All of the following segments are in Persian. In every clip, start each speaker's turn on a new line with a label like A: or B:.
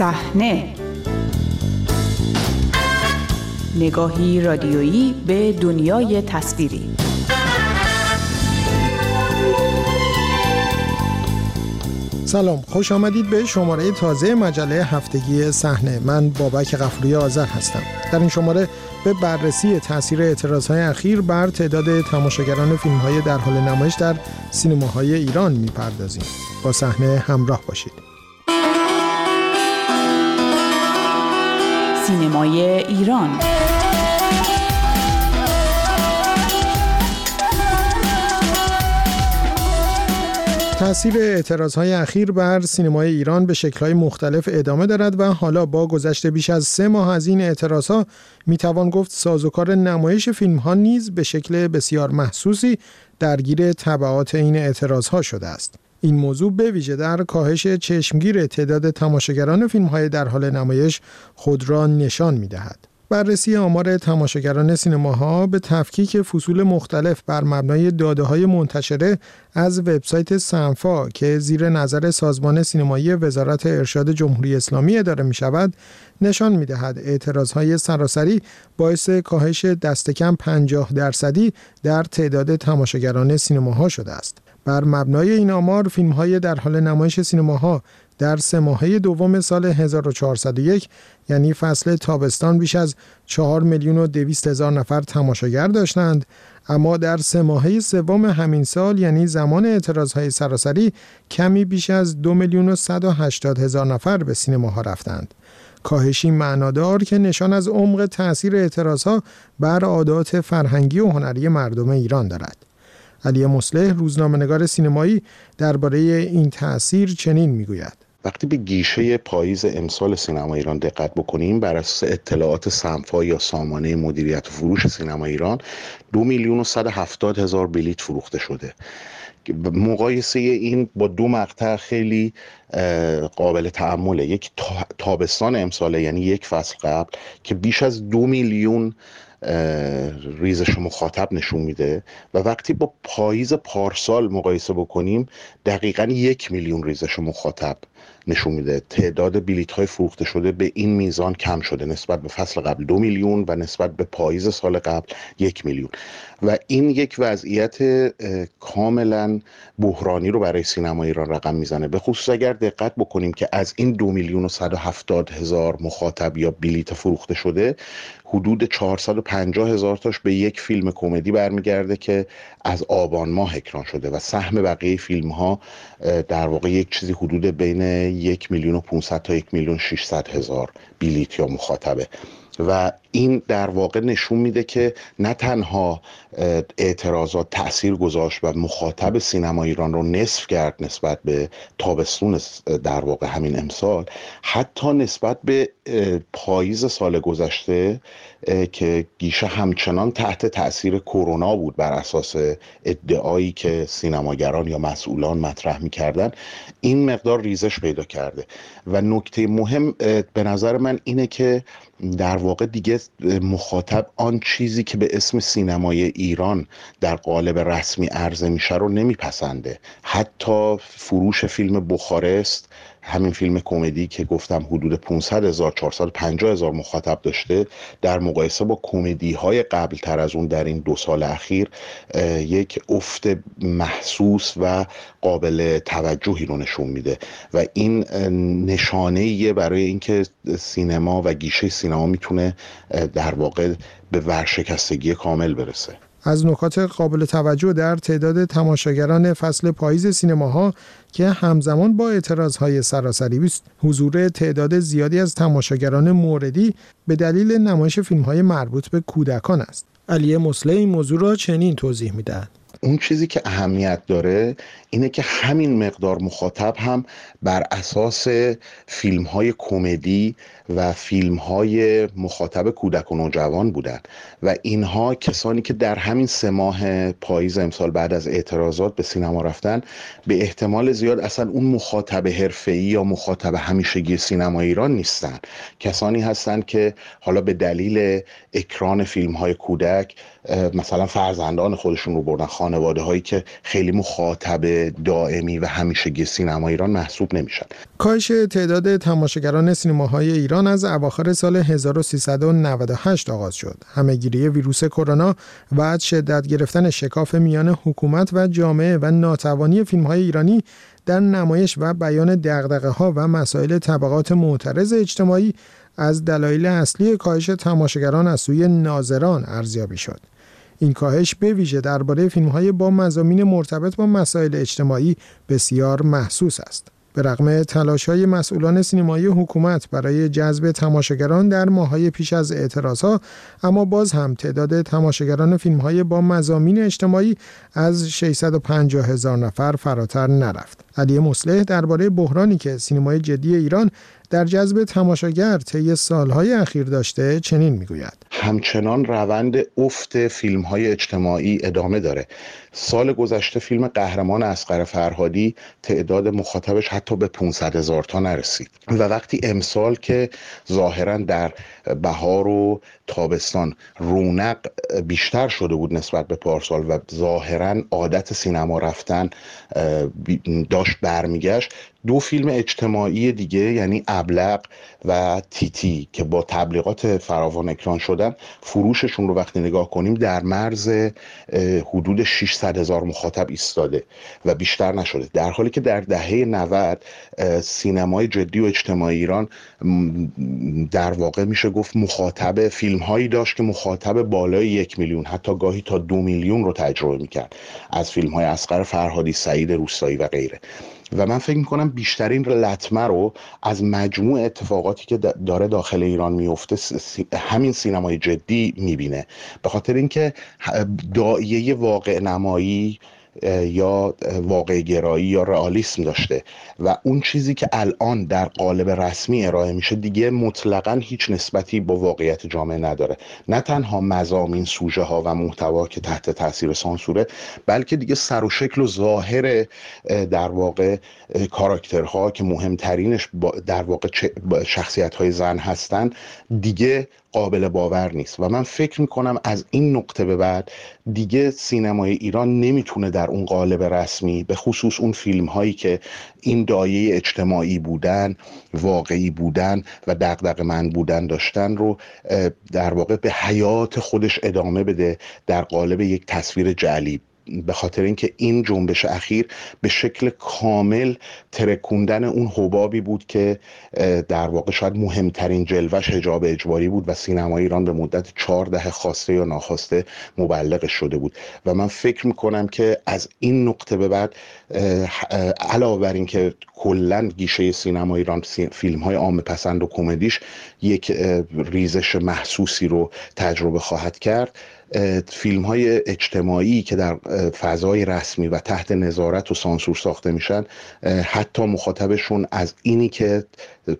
A: صحنه. نگاهی رادیویی به دنیای تصویری.
B: سلام خوش آمدید به شماره تازه مجله هفتگی صحنه. من بابک غفوری آذر هستم. در این شماره به بررسی تاثیر اعتراضهای اخیر بر تعداد تماشاگران فیلم های در حال نمایش در سینماهای ایران می‌پردازیم. با صحنه همراه باشید.
A: سینمای ایران
B: تاثیر اعتراض های اخیر بر سینمای ایران به شکل های مختلف ادامه دارد و حالا با گذشت بیش از سه ماه از این اعتراض ها می توان گفت سازوکار نمایش فیلم ها نیز به شکل بسیار محسوسی درگیر طبعات این اعتراض ها شده است. این موضوع به ویژه در کاهش چشمگیر تعداد تماشاگران فیلم های در حال نمایش خود را نشان می دهد. بررسی آمار تماشاگران سینماها به تفکیک فصول مختلف بر مبنای داده های منتشره از وبسایت سنفا که زیر نظر سازمان سینمایی وزارت ارشاد جمهوری اسلامی اداره می شود نشان می دهد اعتراض های سراسری باعث کاهش دست کم 50 درصدی در تعداد تماشاگران سینماها شده است. بر مبنای این آمار فیلم های در حال نمایش سینماها در سه ماهه دوم سال 1401 یعنی فصل تابستان بیش از 4 میلیون و 200 هزار نفر تماشاگر داشتند. اما در سه ماهه سوم همین سال یعنی زمان اعتراض های سراسری کمی بیش از 2 میلیون و 180 هزار نفر به سینماها رفتند. کاهشی معنادار که نشان از عمق تاثیر اعتراض ها بر عادات فرهنگی و هنری مردم ایران دارد. علی مصلح روزنامه‌نگار سینمایی درباره این تاثیر چنین می‌گوید.
C: وقتی به گیشه پاییز امسال سینما ایران دقت بکنیم بر اساس اطلاعات سنفا یا سامانه مدیریت فروش سینما ایران دو میلیون و صد هفتاد هزار بلیت فروخته شده. مقایسه این با دو مقطع خیلی قابل تعمله یک تابستان امساله یعنی یک فصل قبل که بیش از دو میلیون ریزش مخاطب نشون میده و وقتی با پاییز پارسال مقایسه بکنیم دقیقا یک میلیون ریزش مخاطب نشون میده. تعداد بلیت های فروخته شده به این میزان کم شده. نسبت به فصل قبل دو میلیون و نسبت به پاییز سال قبل یک میلیون. و این یک وضعیت کاملا بحرانی رو برای سینما ایران رقم می‌زنه. به خصوص اگر دقت بکنیم که از این دو میلیون و صد و هفتاد هزار مخاطب یا بلیت فروخته شده حدود 450 هزار تاش به یک فیلم کمدی برمیگرده که از آبان ماه اکران شده. و سهم بقیه فیلم ها در واقع یک چیزی حدود بین یک میلیون و 500 تا یک میلیون 600 هزار بلیت یا مخاطبه. و این در واقع نشون میده که نه تنها اعتراضات تاثیر گذاشت و مخاطب سینما ایران رو نصف کرد نسبت به تابستون در واقع همین امسال حتی نسبت به پاییز سال گذشته که گیشه همچنان تحت تاثیر کرونا بود بر اساس ادعایی که سینماگران یا مسئولان مطرح می‌کردن این مقدار ریزش پیدا کرده. و نکته مهم به نظر من اینه که در واقع دیگه مخاطب آن چیزی که به اسم سینمای ایران در قالب رسمی عرضه میشه رو نمیپسنده. حتی فروش فیلم بخارست همین فیلم کمدی که گفتم حدود 500 هزار 450 هزار مخاطب داشته در مقایسه با کمدی های قبل تر از اون در این دو سال اخیر یک افت محسوس و قابل توجهی رو نشون میده. و این نشانه برای اینکه سینما و گیشه سینما می‌تونه در واقع به ورشکستگی کامل برسه.
B: از نکات قابل توجه در تعداد تماشاگران فصل پاییز سینماها که همزمان با اعتراضهای سراسری است. حضور تعداد زیادی از تماشاگران موردی به دلیل نمایش فیلمهای مربوط به کودکان است. علی مسله این موضوع را چنین توضیح می‌دهد.
C: اون چیزی که اهمیت داره اینه که همین مقدار مخاطب هم بر اساس فیلم های کمدی و فیلم های مخاطب کودک و نوجوان بودن. و اینها کسانی که در همین سه ماه پاییز امسال بعد از اعتراضات به سینما رفتن به احتمال زیاد اصلا اون مخاطب حرفه‌ای یا مخاطب همیشگی سینما ایران نیستن. کسانی هستند که حالا به دلیل اکران فیلم های کودک مثلا فرزندان خودشون رو بردن. خانواده هایی که خیلی مخاطب دائمی و همیشگی سینما ایران محسوب نمیشن.
B: کاهش تعداد تماشاگران سینماهای ایران از اواخر سال 1398 آغاز شد. همهگیری ویروس کرونا و شدت گرفتن شکاف میان حکومت و جامعه و ناتوانی فیلمهای ایرانی در نمایش و بیان دغدغه ها و مسائل طبقات معترض اجتماعی از دلایل اصلی کاهش تماشاگران از سوی ناظران ارزیابی شد. این کاهش به ویژه درباره فیلم‌های با مزامین مرتبط با مسائل اجتماعی بسیار محسوس است. به رغم تلاش های مسئولان سینمایی حکومت برای جذب تماشاگران در ماهای پیش از ها اما باز هم تعداد تماشاگران فیلم های با مزامین اجتماعی از 650 هزار نفر فراتر نرفت. علی مصلح درباره بحرانی که سینمای جدی ایران در جذب تماشاگر طی سالهای اخیر داشته چنین می‌گوید
C: همچنان روند افت فیلم های اجتماعی ادامه داره. سال گذشته فیلم قهرمان اسقر فرهادی تعداد مخاطبش حتی به 500 هزار تا نرسید. و وقتی امسال که ظاهرا در بهار و تابستان رونق بیشتر شده بود نسبت به پارسال و ظاهرا عادت سینما رفتن داشت برمیگشت دو فیلم اجتماعی دیگه یعنی ابلق و تیتی که با تبلیغات فراوان اکران شدن فروششون رو وقتی نگاه کنیم در مرز حدود 600 هزار مخاطب ایستاده و بیشتر نشده. در حالی که در دهه 90 سینمای جدی و اجتماعی ایران در واقع میشه گفت مخاطب فیلم هایی داشت که مخاطب بالای یک میلیون حتی گاهی تا دو میلیون رو تجربه می‌کرد از فیلم های اسقر فرهادی سعید روستایی و غیره. و من فکر می‌کنم بیشترین لطمه رو از مجموع اتفاقاتی که داره داخل ایران میفته همین سینمای جدی می‌بینه. به خاطر اینکه دایه واقع نمایی یا واقع گرایی یا رئالیسم داشته. و اون چیزی که الان در قالب رسمی ارائه میشه دیگه مطلقا هیچ نسبتی با واقعیت جامعه نداره. نه تنها مزامین سوژه ها و محتوا که تحت تاثیر سانسوره بلکه دیگه سر و شکل و ظاهر در واقع کاراکترها که مهمترینش در واقع شخصیت های زن هستن دیگه قابل باور نیست. و من فکر می‌کنم از این نقطه به بعد دیگه سینمای ایران نمی‌تونه در اون قالب رسمی به خصوص اون فیلم هایی که این دایه اجتماعی بودن واقعی بودن و دقدق من بودن داشتن رو در واقع به حیات خودش ادامه بده در قالب یک تصویر جعلی. به خاطر اینکه این جنبش اخیر به شکل کامل ترکوندن اون حبابی بود که در واقع شاید مهمترین جلوش حجاب اجباری بود و سینما ایران به مدت چهار دهه خواسته یا ناخواسته مبلغش شده بود. و من فکر می‌کنم که از این نقطه به بعد علاوه بر اینکه کلا گیشه سینما ایران فیلم های عام پسند و کمدیش یک ریزش محسوسی رو تجربه خواهد کرد فیلم های اجتماعی که در فضای رسمی و تحت نظارت و سانسور ساخته میشن حتی مخاطبشون از اینی که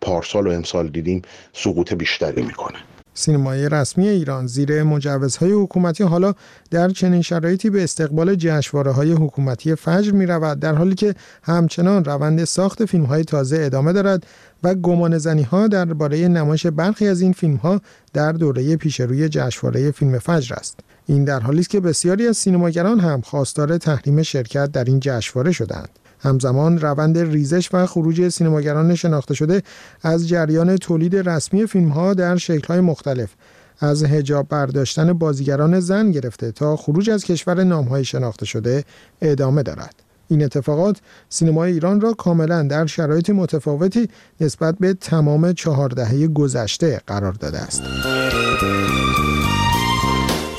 C: پارسال و امسال دیدیم سقوط بیشتری می‌کنه.
B: سینمای رسمی ایران زیر مجوزهای حکومتی حالا در چنین شرایطی به استقبال جشنواره های حکومتی فجر می رود در حالی که همچنان روند ساخت فیلم های تازه ادامه دارد و گمان زنی ها درباره نمایش برخی از این فیلم ها در دوره پیشروی جشنواره فیلم فجر است. این در حالی است که بسیاری از سینماگران هم خواستار تحریم شرکت در این جشنواره شدند همزمان روند ریزش و خروج سینماگران شناخته شده از جریان تولید رسمی فیلم ها در شکل های مختلف از هجاب برداشتن بازیگران زن گرفته تا خروج از کشور نامهای شناخته شده ادامه دارد. این اتفاقات سینمای ایران را کاملا در شرایط متفاوتی نسبت به تمام چهار دهه گذشته قرار داده است.